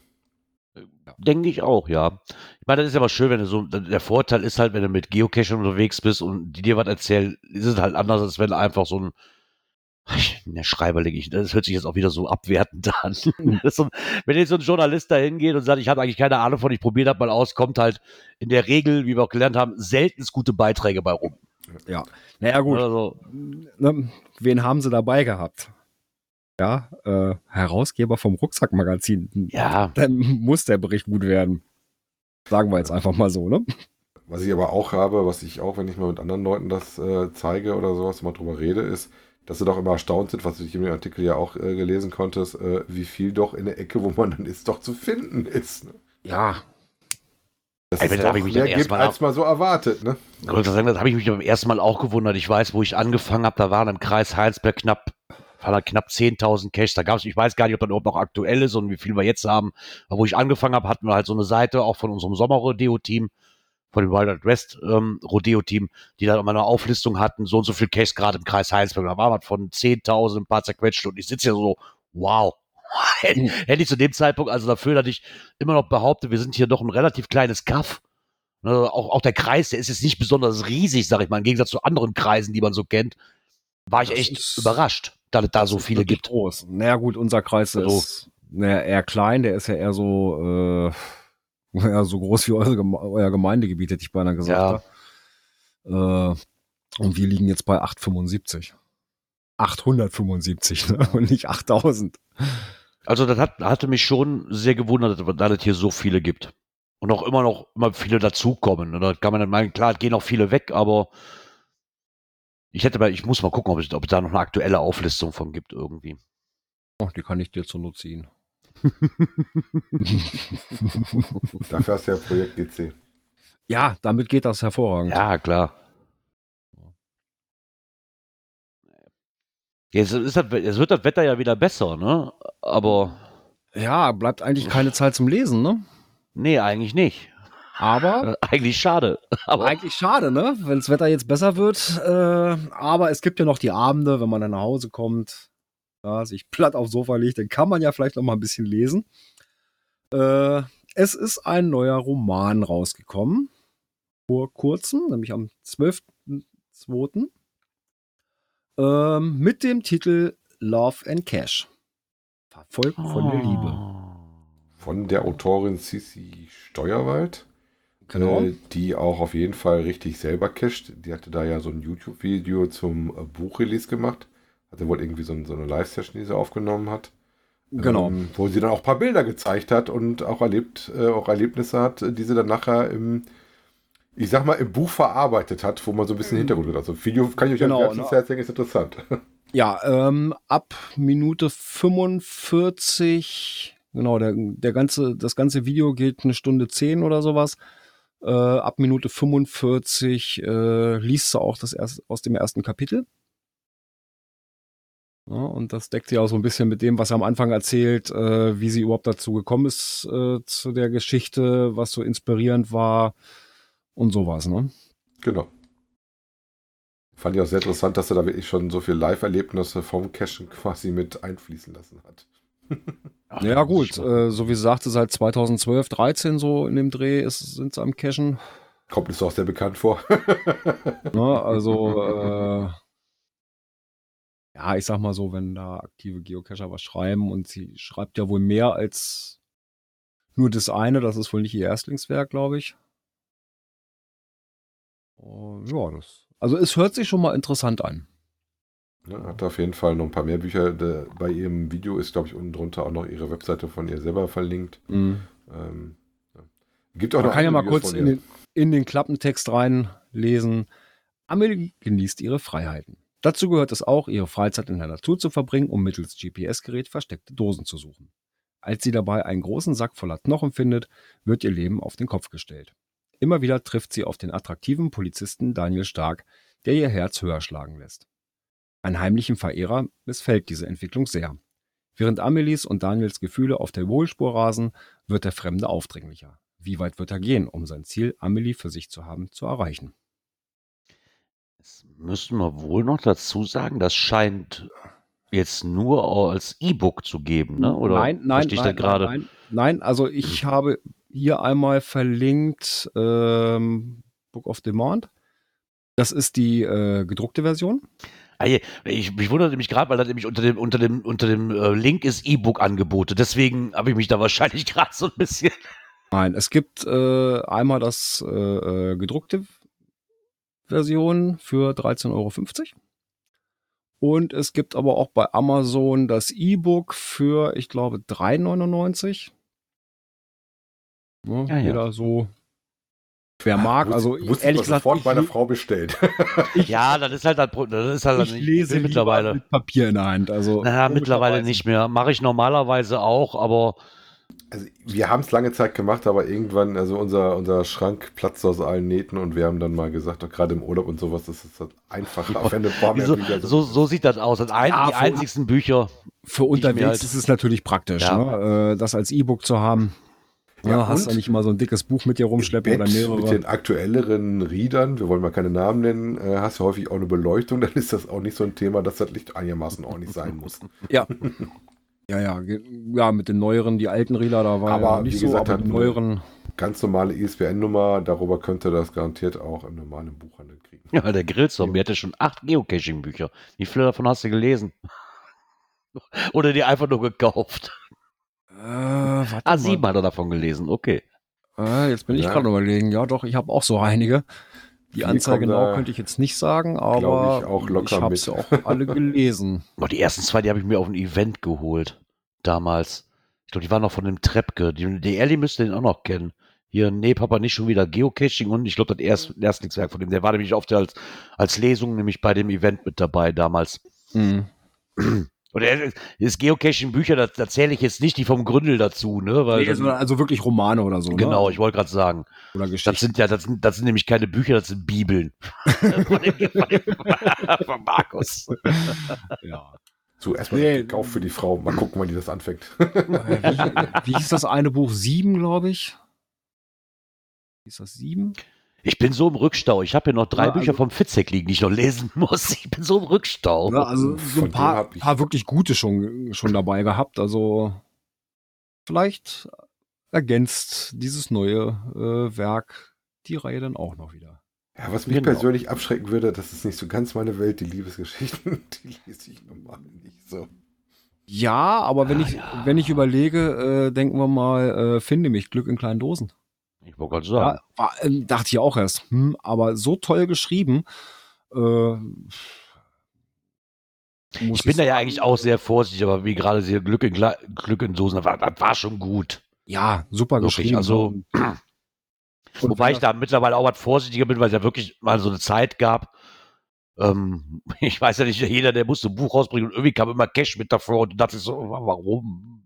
Denke ich auch, ja. Meine, das ist aber schön, wenn du so, der Vorteil ist halt, wenn du mit Geocaching unterwegs bist und die dir was erzählen, ist es halt anders, als wenn einfach so ein, der Schreiber lege ich, das hört sich jetzt auch wieder so abwertend *laughs* an. so, wenn jetzt so ein Journalist da hingeht und sagt, ich habe eigentlich keine Ahnung von, ich probiere das mal aus, kommt halt in der Regel, wie wir auch gelernt haben, selten gute Beiträge bei rum. Ja. Naja, gut. Also, Ne, wen haben sie dabei gehabt? Ja, äh, Herausgeber vom Rucksackmagazin. ja, Dann muss der Bericht gut werden. Sagen wir jetzt einfach mal so, ne? Was ich aber auch habe, was ich auch, wenn ich mal mit anderen Leuten das äh, zeige oder sowas, mal drüber rede, ist, dass sie doch immer erstaunt sind, was ich in dem Artikel ja auch äh, gelesen konntest, äh, wie viel doch in der Ecke, wo man dann ist, doch zu finden ist. Ne? Ja. Das Ey, ist doch hab ich mich mehr gibt, mal als man so erwartet. Ne? Ich wollte sagen, das habe ich mich beim ersten Mal auch gewundert. Ich weiß, wo ich angefangen habe, da waren im Kreis Heinsberg knapp, waren da knapp 10.000 Caches. Da gab es, ich weiß gar nicht, ob das überhaupt noch aktuell ist und wie viel wir jetzt haben. Aber wo ich angefangen habe, hatten wir halt so eine Seite auch von unserem Sommer-Rodeo-Team, von dem Wild West ähm, Rodeo-Team, die dann immer eine Auflistung hatten, so und so viel Caches gerade im Kreis Heinsberg. Da war was von 10.000, ein paar zerquetscht und ich sitze hier so, wow. *laughs* Hätte hätte ich zu dem Zeitpunkt, also dafür, dass ich immer noch behaupte, wir sind hier doch ein relativ kleines Kaff. Ne, auch, auch der Kreis, der ist jetzt nicht besonders riesig, sag ich mal, im Gegensatz zu anderen Kreisen, die man so kennt. War ich Das echt überrascht, dass es da so viele gibt. Groß. Naja, gut, unser Kreis Also- ist naja, eher klein, der ist ja eher so, äh, *laughs* ja, so groß wie eure euer Gemeindegebiet, hätte ich beinahe gesagt. Äh, und wir liegen jetzt bei 875. 875, ne? Und nicht 8000. Also das hat, hatte mich schon sehr gewundert, dass es hier so viele gibt. Und auch immer noch immer viele dazukommen. Und da kann man dann meinen, klar, es gehen auch viele weg, aber ich hätte mal, ich muss mal gucken, ob es, ob es da noch eine aktuelle Auflistung von gibt irgendwie. Oh, die kann ich dir zur Not ziehen. *laughs* Dafür hast du ja Projekt GC. Ja, damit geht das hervorragend. Ja, klar. Jetzt, ist das, jetzt wird das Wetter ja wieder besser, ne? Aber Ja, bleibt eigentlich keine Zeit zum Lesen, ne? nee, eigentlich nicht. Aber Äh, Eigentlich schade. *laughs* Aber eigentlich schade, ne? Wenn das Wetter jetzt besser wird. Äh, aber es gibt ja noch die Abende, wenn man dann nach Hause kommt, ja, sich *laughs* platt aufs Sofa legt, dann kann man ja vielleicht noch mal ein bisschen lesen. Äh, es ist ein neuer Roman rausgekommen. Vor kurzem, nämlich am 12.02. Ähm, mit dem Titel Love and Cash. Verfolgt von der Liebe. Von der Autorin Sissi Steuerwald. Genau. Äh, die auch auf jeden Fall richtig selber casht. Die hatte da ja so ein YouTube-Video zum äh, Buchrelease gemacht. Hatte wohl irgendwie so, ein, so eine Live-Session, die sie aufgenommen hat. Genau. Ähm, wo sie dann auch ein paar Bilder gezeigt hat und auch erlebt, äh, auch Erlebnisse hat, die sie dann nachher im, ich sag mal, im Buch verarbeitet hat, wo man so ein bisschen Hintergrund hat. Also Video kann ich euch Genau, ans? Herz legen, ist interessant. Ja, ähm, ab Minute 45, genau, der, der ganze, das ganze Video geht eine Stunde 10 oder sowas. Äh, ab Minute 45 äh, liest sie auch das erst, aus dem ersten Kapitel. Ja, und das deckt sich auch so ein bisschen mit dem, was er am Anfang erzählt, äh, wie sie überhaupt dazu gekommen ist äh, zu der Geschichte, was so inspirierend war und sowas, ne? Genau. Fand ich auch sehr interessant, dass er da wirklich schon so viel Live-Erlebnisse vom Cashen quasi mit einfließen lassen hat. Ach, Ja, gut, äh, so wie sie sagte, seit 2012, 13 so in dem Dreh sind sie am Cashen. Kommt es auch sehr bekannt vor. *laughs* Ne? Also, äh, ja, ich sag mal so, wenn da aktive Geocacher was schreiben und sie schreibt ja wohl mehr als nur das eine, das ist wohl nicht ihr Erstlingswerk, glaube ich. Oh, ja, das. Also es hört sich schon mal interessant an. Hat auf jeden Fall noch ein paar mehr Bücher. Bei ihrem Video ist, glaube ich, unten drunter auch noch ihre Webseite von ihr selber verlinkt. Ähm, ja. Gibt auch Man noch kann ja mal Videos kurz in den, in den Klappentext reinlesen. Amelie genießt ihre Freiheiten. Dazu gehört es auch, ihre Freizeit in der Natur zu verbringen, um mittels GPS-Gerät versteckte Dosen zu suchen. Als sie dabei einen großen Sack voller Knochen findet, wird ihr Leben auf den Kopf gestellt. Immer wieder trifft sie auf den attraktiven Polizisten Daniel Stark, der ihr Herz höher schlagen lässt. Ein heimlichen Verehrer missfällt diese Entwicklung sehr. Während Amelies und Daniels Gefühle auf der Überholspur rasen, wird der Fremde aufdringlicher. Wie weit wird er gehen, um sein Ziel, Amelie für sich zu haben, zu erreichen? Das müssen wir wohl noch dazu sagen, das scheint jetzt nur als E-Book zu geben, ne? Oder nein, nein, nein, nein, nein, nein, also ich habe hier einmal verlinkt ähm, Book of Demand. Das ist die äh, gedruckte Version. Ah, Ich, mich wunderte mich gerade, weil da nämlich unter dem, unter dem, unter dem äh, Link ist E-Book-Angebote. Deswegen habe ich mich da wahrscheinlich *laughs* gerade so ein bisschen. Nein, es gibt äh, einmal das äh, äh, gedruckte Version für 13,50 Euro. Und es gibt aber auch bei Amazon das E-Book für, ich glaube, 3,99. Ja, Ja, ja. Jeder so, wer mag. Also Muss ehrlich ich gesagt, sofort ich, meiner Frau bestellt. *laughs* Ja, das ist halt das, Pro- das ist halt ich nicht- lese mittlerweile. mit Papier in der Hand. Also Na, mittlerweile nicht mehr. Mache ich normalerweise auch, aber Also, wir haben es lange Zeit gemacht, aber irgendwann, also unser, unser Schrank platzt aus allen Nähten und wir haben dann mal gesagt, auch gerade im Urlaub und sowas, das ist halt einfacher, wenn ein paar mehr so, Bücher so, so sieht das aus. Das ein, Ja, die einzigsten Bücher. Für ich unterwegs halt- ist es natürlich praktisch, Ja. ne? äh, das als E-Book zu haben. Ja, Ja, hast du nicht immer so ein dickes Buch mit dir rumschleppen Im oder Bett mit mehrere. den aktuelleren Readern, wir wollen mal keine Namen nennen, äh, hast du häufig auch eine Beleuchtung, *laughs* dann ist das auch nicht so ein Thema, dass das Licht einigermaßen ordentlich sein muss. Ja. *laughs* Ja, ja, ja, mit den neueren, die alten Reader, da war Aber ja nicht wie so, gesagt, aber die neueren, Ganz normale ISBN-Nummer, darüber könnte das garantiert auch im normalen Buchhandel kriegen. Ja, der Grillzombie hatte schon acht Geocaching-Bücher. Wie viele davon hast du gelesen? *laughs* Oder die einfach nur gekauft? Äh, Ah, mal. sieben hat er davon gelesen. Okay. Äh, jetzt bin ich Ja. gerade überlegen, ja doch, ich habe auch so einige. Die Vier Anzahl genau da, könnte ich jetzt nicht sagen, aber ich, auch locker ich habe sie auch alle *laughs* gelesen. Boah, die ersten zwei, die habe ich mir auf ein Event geholt. Damals. Ich glaube, die waren noch von dem Trepke. Die, die Ellie müsste den auch noch kennen. Hier, nee, Papa, nicht schon wieder Geocaching und ich glaube, das erst, Erstlingswerk von dem. Der war nämlich oft als, als Lesung nämlich bei dem Event mit dabei damals. Mhm. *clears throat* Und er, das Geocaching-Bücher, da, da zähle ich jetzt nicht die vom Gründel dazu, ne? Weil Nee, dann- also wirklich Romane oder so. genau, ne? ich wollte gerade sagen. Oder Das Geschichten. sind ja, das sind, das sind nämlich keine Bücher, das sind Bibeln. *laughs* von, dem, von, dem, von Markus. ja. So, erstmal Nee. gekauft für die Frau. Mal gucken, wann die das anfängt. wie, wie hieß das eine Buch? Sieben, glaube ich. Wie ist das sieben? Ich bin so im Rückstau. Ich habe hier noch drei Ja, Bücher also- vom Fitzek liegen, die ich noch lesen *laughs* muss. Ich bin so im Rückstau. Ja, also so ein paar, paar wirklich gute schon, schon dabei gehabt. Also vielleicht ergänzt dieses neue äh, Werk die Reihe dann auch noch wieder. Ja, was mich Genau. persönlich abschrecken würde, das ist nicht so ganz meine Welt, die Liebesgeschichten, *laughs* die lese ich normal nicht so. Ja, aber wenn Ah, ich ja. wenn ich überlege, äh, denken wir mal, äh, finde mich Glück in kleinen Dosen. Ich wollte gerade sagen. Ja, war, ähm, dachte ich auch erst, hm, aber so toll geschrieben. Äh, ich bin da ja eigentlich auch sehr vorsichtig, aber wie gerade sie Glück in, Gla- Glück in Dosen, das war, das war schon gut. Ja, super Wirklich, geschrieben. also- Und- und *clears throat* Wobei ich da mittlerweile auch was vorsichtiger bin, weil es ja wirklich mal so eine Zeit gab. Ähm, *laughs* ich weiß ja nicht, jeder, der musste ein Buch rausbringen und irgendwie kam immer Cash mit davor und dachte ich so, warum?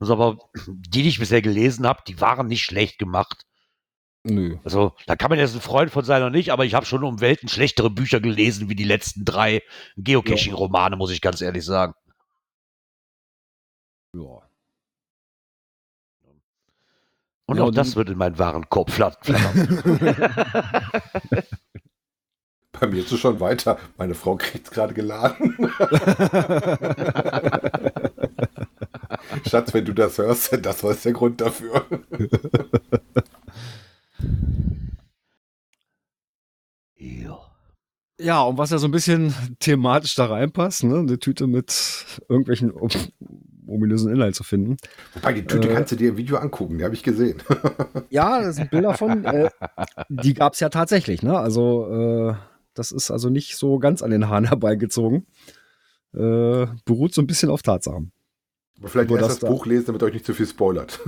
Also aber die, die ich bisher gelesen habe, die waren nicht schlecht gemacht. Nö. Also da kann man jetzt ein Freund von sein oder nicht, aber ich habe schon um Welten schlechtere Bücher gelesen wie die letzten drei Geocaching-Romane, muss ich ganz ehrlich sagen. Ja. Und Ja, auch und- das wird in meinen wahren Kopf flattern. *laughs* Bei mir ist es schon weiter. Meine Frau kriegt es gerade geladen. *laughs* Schatz, wenn du das hörst, das war der Grund dafür. ja. Ja, und was ja so ein bisschen thematisch da reinpasst, ne? Eine Tüte mit irgendwelchen om- ominösen Inhalt zu finden. Wobei, die Tüte Äh. kannst du dir im Video angucken, die habe ich gesehen. *laughs* Ja, das sind Bilder von. Äh, die gab es ja tatsächlich, ne? Also, äh, das ist also nicht so ganz an den Haaren *laughs* herbeigezogen. Äh, beruht so ein bisschen auf Tatsachen. Aber vielleicht Nur erst das das da- Buch lesen, damit euch nicht zu viel spoilert.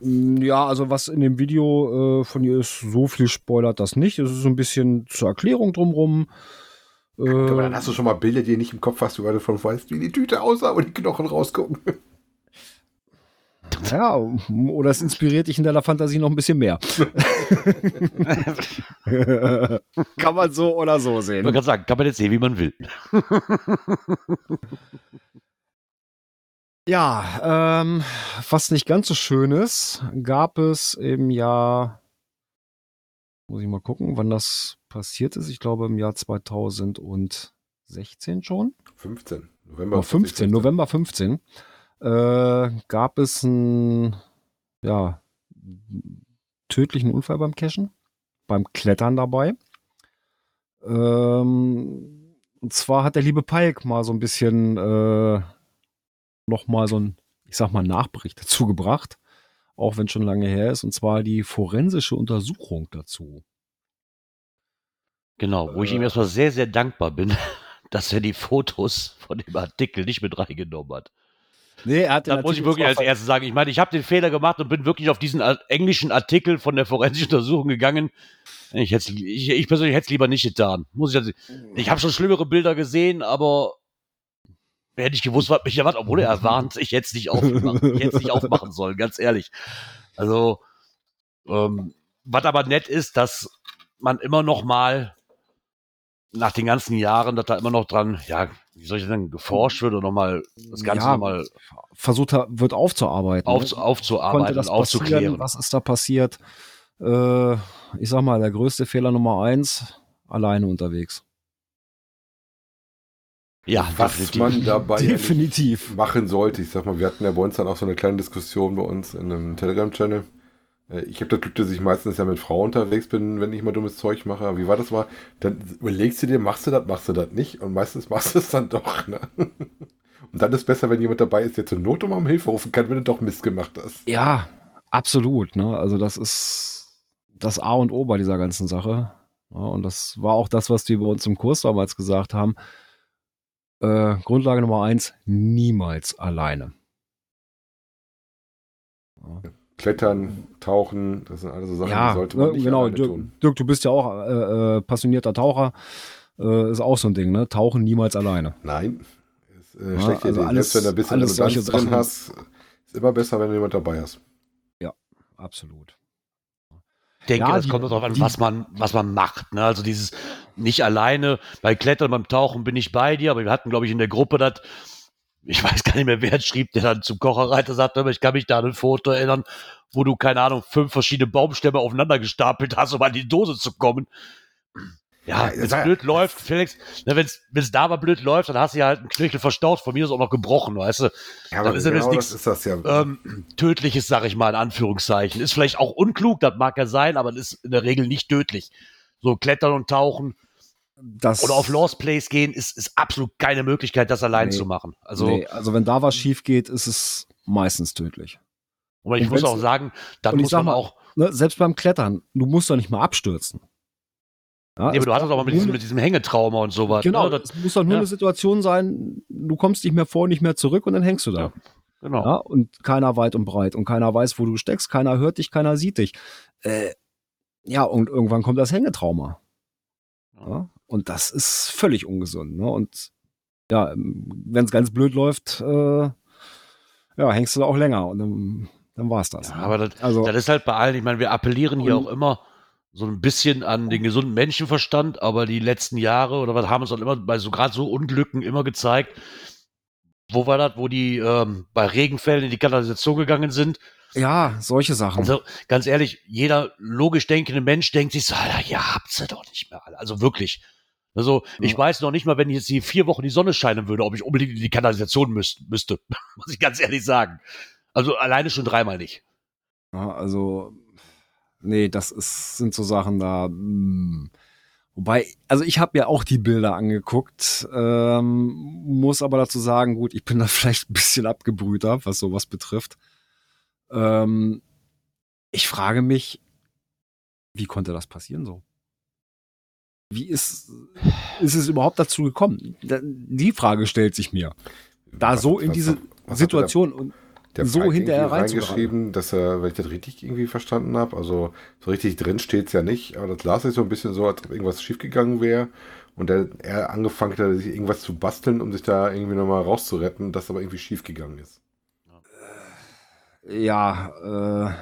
Mm, Ja, also was in dem Video äh, von ihr ist, so viel spoilert das nicht. Es ist so ein bisschen zur Erklärung drumrum. Äh, Aber dann hast du schon mal Bilder, die du nicht im Kopf hast, weil du von weißt, wie die Tüte aussah und die Knochen rausgucken. ja, oder es inspiriert dich in deiner Fantasie noch ein bisschen mehr. *laughs* Kann man so oder so Ich sehen. wollte gerade sagen, kann man jetzt sehen, wie man will. Ja, ähm, was nicht ganz so schön ist, gab es im Jahr, muss ich mal gucken, wann das passiert ist. Ich glaube im Jahr 2016 schon. 15. November. Oh, 15, November 15, äh, gab es ein, ja, tödlichen Unfall beim Cashen, beim Klettern dabei. Ähm, und zwar hat der liebe Palk mal so ein bisschen äh, noch mal so ein, ich sag mal, Nachbericht dazu gebracht, auch wenn schon lange her ist, und zwar die forensische Untersuchung dazu. Genau, wo ich ihm erstmal sehr, sehr dankbar bin, *laughs* dass er die Fotos von dem Artikel nicht mit reingenommen hat. Nee, er hat Da muss ich wirklich als erstes sagen, ich meine, ich habe den Fehler gemacht und bin wirklich auf diesen äh, englischen Artikel von der forensischen Untersuchung gegangen. Ich, ich, ich persönlich hätte es lieber nicht getan. Muss ich, also- ich habe schon schlimmere Bilder gesehen, aber hätte ich gewusst, was mich erwartet, obwohl er warnt, ich hätte es nicht aufmachen, ich hätte es nicht aufmachen sollen, ganz ehrlich. Also, ähm, was aber nett ist, dass man immer noch mal nach den ganzen Jahren, dass da immer noch dran, ja, wie soll ich sagen, geforscht wird und nochmal das Ganze Ja, nochmal versucht er, wird aufzuarbeiten. auf, ne? Aufzuarbeiten das und aufzuklären. Was ist da passiert? Äh, ich sag mal, der größte Fehler Nummer eins, alleine unterwegs. Ja, Was definitiv. man dabei Definitiv. machen sollte. Ich sag mal, wir hatten ja bei uns dann auch so eine kleine Diskussion bei uns in einem Telegram-Channel. Äh, Ich habe das Glück, dass ich meistens ja mit Frau unterwegs bin, wenn ich mal dummes Zeug mache. Wie war das mal? Dann überlegst du dir, machst du das, machst du das nicht? Und meistens machst du es dann doch. Ne? *laughs* Und dann ist besser, wenn jemand dabei ist, der zur Not um Hilfe rufen kann, wenn du doch Mist gemacht hast. Ja, absolut. Ne? Also das ist das A und O bei dieser ganzen Sache. Ja, und das war auch das, was die bei uns im Kurs damals gesagt haben. Äh, Grundlage Nummer eins, niemals alleine. Ja. Klettern, tauchen, das sind alles so Sachen, Ja, die sollte man ne, nicht genau. alleine Dirk, tun. Dirk, du bist ja auch äh, äh, passionierter Taucher. Äh, ist auch so ein Ding, ne? Tauchen niemals alleine. Nein, ist äh, Ja, schlechte also Idee. alles- Selbst wenn du ein bisschen alles solche drin Sachen. hast, ist immer besser, wenn du jemand dabei hast. Absolut. Ich denke, Ja, das die- kommt darauf an, die- was man, was man macht. Ne? Also dieses nicht alleine, bei Klettern, beim Tauchen bin ich bei dir, aber wir hatten, glaube ich, in der Gruppe das, ich weiß gar nicht mehr, wer es schrieb, der dann zum Kocherreiter sagte, aber ich kann mich da an ein Foto erinnern, wo du, keine Ahnung, fünf verschiedene Baumstämme aufeinander gestapelt hast, um an die Dose zu kommen. Ja, Ja, wenn es ja. blöd läuft, Felix, ne, wenn es da mal blöd läuft, dann hast du ja halt einen Knöchel verstaucht, von mir ist auch noch gebrochen, weißt du. Ja, Dann ist ja genau nichts- das ist das ja. ähm, tödliches, sag ich mal, in Anführungszeichen. Ist vielleicht auch unklug, das mag ja sein, aber ist in der Regel nicht tödlich. So klettern und tauchen Das, oder auf Lost Place gehen, ist, ist absolut keine Möglichkeit, das allein Nee. zu machen. Also, nee, also wenn da was schief geht, ist es meistens tödlich. aber ich und muss auch sagen, dann muss sag man mal, auch, Ne, selbst beim Klettern, du musst doch nicht mal abstürzen. Ja, nee, aber du hattest auch mal mit diesem, mit diesem Hängetrauma und sowas. Genau, Ne? Das, muss doch nur ja. eine Situation sein, du kommst nicht mehr vor, nicht mehr zurück und dann hängst du da. Ja. genau. Ja, und keiner weit und breit und keiner weiß, wo du steckst, keiner hört dich, keiner sieht dich. Äh, ja, und irgendwann kommt das Hängetrauma. Ja, und das ist völlig ungesund. Ne? Und ja, wenn es ganz blöd läuft, äh, ja, hängst du da auch länger und dann, dann war es das. Ja, ne? aber das, also, das ist halt bei allen, ich meine, wir appellieren hier auch immer so ein bisschen an den gesunden Menschenverstand, aber die letzten Jahre oder was haben uns dann immer bei so gerade so Unglücken immer gezeigt, wo war das, wo die ähm, bei Regenfällen in die Kanalisation gegangen sind. ja, solche Sachen. Also ganz ehrlich, jeder logisch denkende Mensch denkt sich so, Alter, ja, habt sie doch nicht mehr alle. Also wirklich. Also ich Ja. weiß noch nicht mal, wenn jetzt die vier Wochen die Sonne scheinen würde, ob ich unbedingt in die Kanalisation müsst, müsste. *laughs* Muss ich ganz ehrlich sagen. Also alleine schon dreimal nicht. Ja, also, nee, das ist, sind so Sachen da. mm. Wobei, also ich habe mir auch die Bilder angeguckt, ähm, muss aber dazu sagen, gut, ich bin da *laughs* vielleicht ein bisschen abgebrühter, was sowas betrifft. Ähm, ich frage mich, wie konnte das passieren so? Wie ist, ist es überhaupt dazu gekommen? Die Frage stellt sich mir. Da Was- so in was- diese was Situation und so Falk hinterher reingeschrieben, dass er, wenn ich das richtig irgendwie verstanden habe, also so richtig drin steht es ja nicht, aber das las ich so ein bisschen so, als ob irgendwas schiefgegangen wäre und er, er angefangen hat, sich irgendwas zu basteln, um sich da irgendwie nochmal rauszuretten, das aber irgendwie schiefgegangen ist. Ja, äh,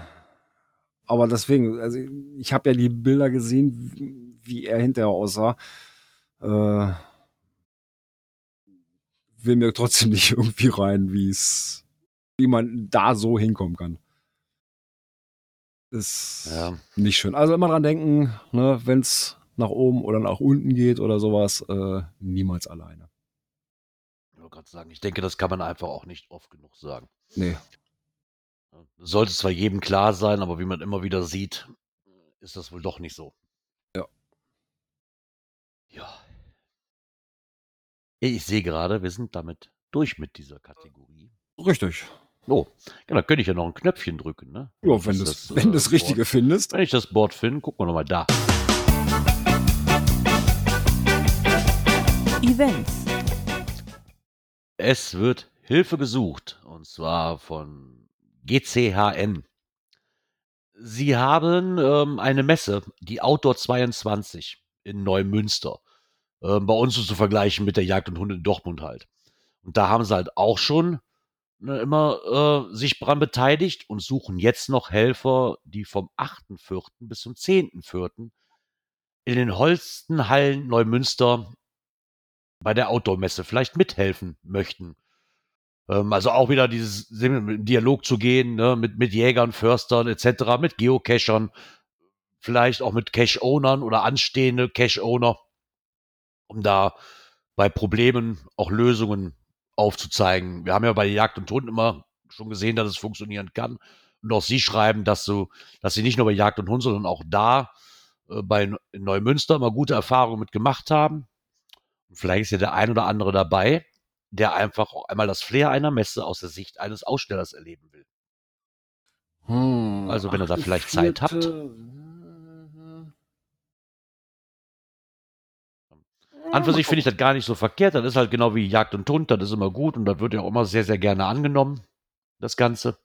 aber deswegen, also ich habe ja die Bilder gesehen, wie- er hinterher aussah. Äh, will mir trotzdem nicht *laughs* irgendwie rein, wie es, wie man da so hinkommen kann. Ist Ja. nicht schön. Also immer dran denken, ne, wenn es nach oben oder nach unten geht oder sowas, äh, niemals alleine. Ich wollte gerade sagen, ich denke, das kann man einfach auch nicht oft genug sagen. Nee. Sollte zwar jedem klar sein, aber wie man immer wieder sieht, ist das wohl doch nicht so. Ja. Ich sehe gerade, wir sind damit durch mit dieser Kategorie. Richtig. Oh, ja, dann könnte ich ja noch ein Knöpfchen drücken, ne? Ja, wenn du Das, das, wenn äh, das Richtige Board- findest. Wenn ich das Board finde, gucken wir nochmal da. Events. Es wird Hilfe gesucht, und zwar von GCHN. Sie haben ähm, eine Messe, die Outdoor 22 in Neumünster. Ähm, bei uns zu vergleichen mit der Jagd und Hund in Dortmund halt. Und da haben sie halt auch schon ne, immer äh, sich dran beteiligt und suchen jetzt noch Helfer, die vom 8.4. bis zum 10.4. in den Holstenhallen Neumünster bei der Outdoor-Messe vielleicht mithelfen möchten. Ähm, also auch wieder dieses Dialog zu gehen ne, mit, mit Jägern, Förstern etc., mit Geocachern, vielleicht auch mit Cache-Ownern oder anstehende Cache-Owner, um da bei Problemen auch Lösungen aufzuzeigen. Wir haben ja bei Jagd und Hund immer schon gesehen, dass es funktionieren kann. Und auch Sie schreiben, dass, so, dass Sie nicht nur bei Jagd und Hund, sondern auch da äh, bei Neumünster immer gute Erfahrungen mit gemacht haben. Und vielleicht ist ja der ein oder andere dabei, der einfach auch einmal das Flair einer Messe aus der Sicht eines Ausstellers erleben will. Hm, Also, wenn ihr da vielleicht Zeit habt. An für sich finde ich das gar nicht so verkehrt. Das ist halt genau wie Jagd und Hund, das ist immer gut und das wird ja auch immer sehr, sehr gerne angenommen, das Ganze.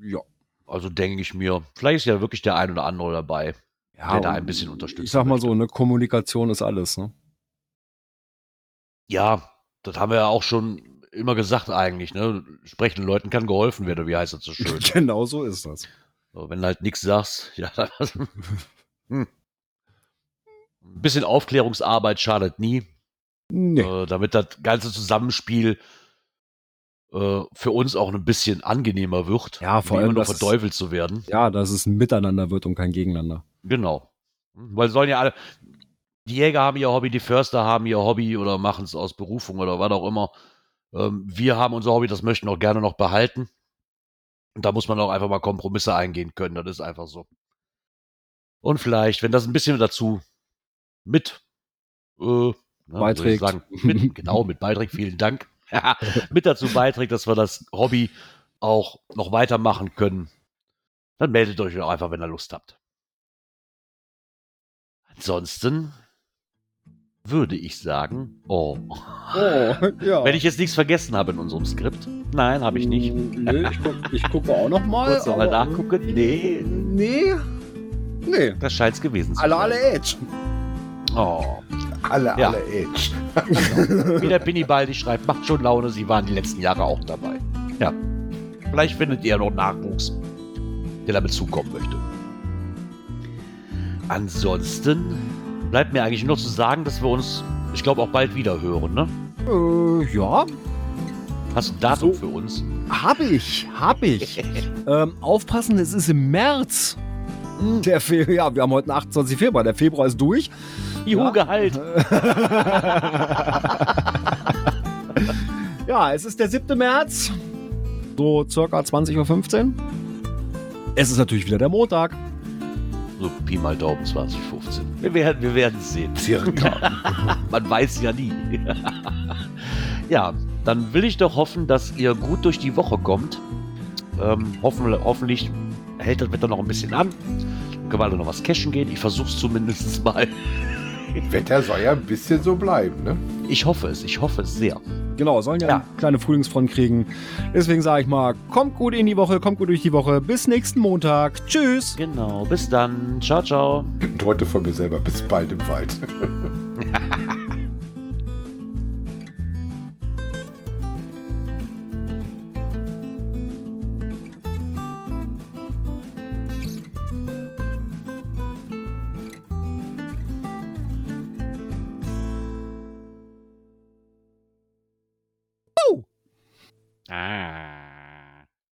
Ja. Also denke ich mir, vielleicht ist ja wirklich der ein oder andere dabei. ja der da ein bisschen unterstützen Ich sag mal möchte. so, eine Kommunikation ist alles, ne? Ja, das haben wir ja auch schon immer gesagt eigentlich. Ne? Sprechenden Leuten kann geholfen werden, wie heißt das so schön. *laughs* genau so ist das. So, wenn du halt nichts sagst, *laughs* ja, dann, *laughs* hm. Ein bisschen Aufklärungsarbeit schadet nie, Nee. äh, damit das ganze Zusammenspiel äh, für uns auch ein bisschen angenehmer wird. Ja, vor allem, nur dass es- verteufelt zu werden. Ja, dass es ein Miteinander wird und kein Gegeneinander. Genau. Weil sollen ja alle, die Jäger haben ihr Hobby, die Förster haben ihr Hobby oder machen es aus Berufung oder was auch immer. Ähm, wir haben unser Hobby, das möchten wir auch gerne noch behalten. Und da muss man auch einfach mal Kompromisse eingehen können, das ist einfach so. Und vielleicht, wenn das ein bisschen dazu mit äh, ich Beiträgt. Sagen, mit, *laughs* genau, mit beiträgt, vielen Dank. *laughs* mit dazu beiträgt, dass wir das Hobby auch noch weitermachen können, dann meldet euch doch einfach, wenn ihr Lust habt. Ansonsten würde ich sagen, oh, Oh, ja. *laughs* wenn ich jetzt nichts vergessen habe in unserem Skript. Nein, habe ich nicht. Nee, ich, guck, ich gucke auch noch mal. Kurz nochmal nachgucken. Nee, Nee. Nee. das scheint es gewesen zu Alle, sein. alle Edge. Oh, Alle, Ja. alle Edge. *laughs* wie der Pinny Baldi schreibt, macht schon Laune, sie waren die letzten Jahre auch dabei. Ja, vielleicht findet ihr noch Nachwuchs, der damit zukommen möchte. Ansonsten bleibt mir eigentlich nur zu sagen, dass wir uns, ich glaube, auch bald wieder hören, ne? Äh, ja, Hast du ein Datum So. für uns? hab ich, hab ich. *laughs* ähm, aufpassen, es ist im März. Der Fe ja, wir haben heute den 28. Februar, der Februar ist durch. Juhu, Ja. Gehalt. *laughs* ja, es ist der 7. März. So circa 20.15 Uhr. Es ist natürlich wieder der Montag. So Pi mal Daumen 2015. Wir werden, wir werden es sehen. Circa. *laughs* Man weiß ja nie. *laughs* ja, dann will ich doch hoffen, dass ihr gut durch die Woche kommt. Ähm, hoffen, hoffentlich hält das Wetter noch ein bisschen an. Dann können wir alle noch was cashen gehen. Ich versuche es zumindest mal. Wetter soll ja ein bisschen so bleiben, ne? Ich hoffe es, ich hoffe es sehr. Genau, sollen ja, Ja. eine kleine Frühlingsfront kriegen. Deswegen sage ich mal, kommt gut in die Woche, kommt gut durch die Woche. Bis nächsten Montag. Tschüss. Genau, bis dann. Ciao, ciao. Und heute von mir selber. Bis bald im Wald. *laughs*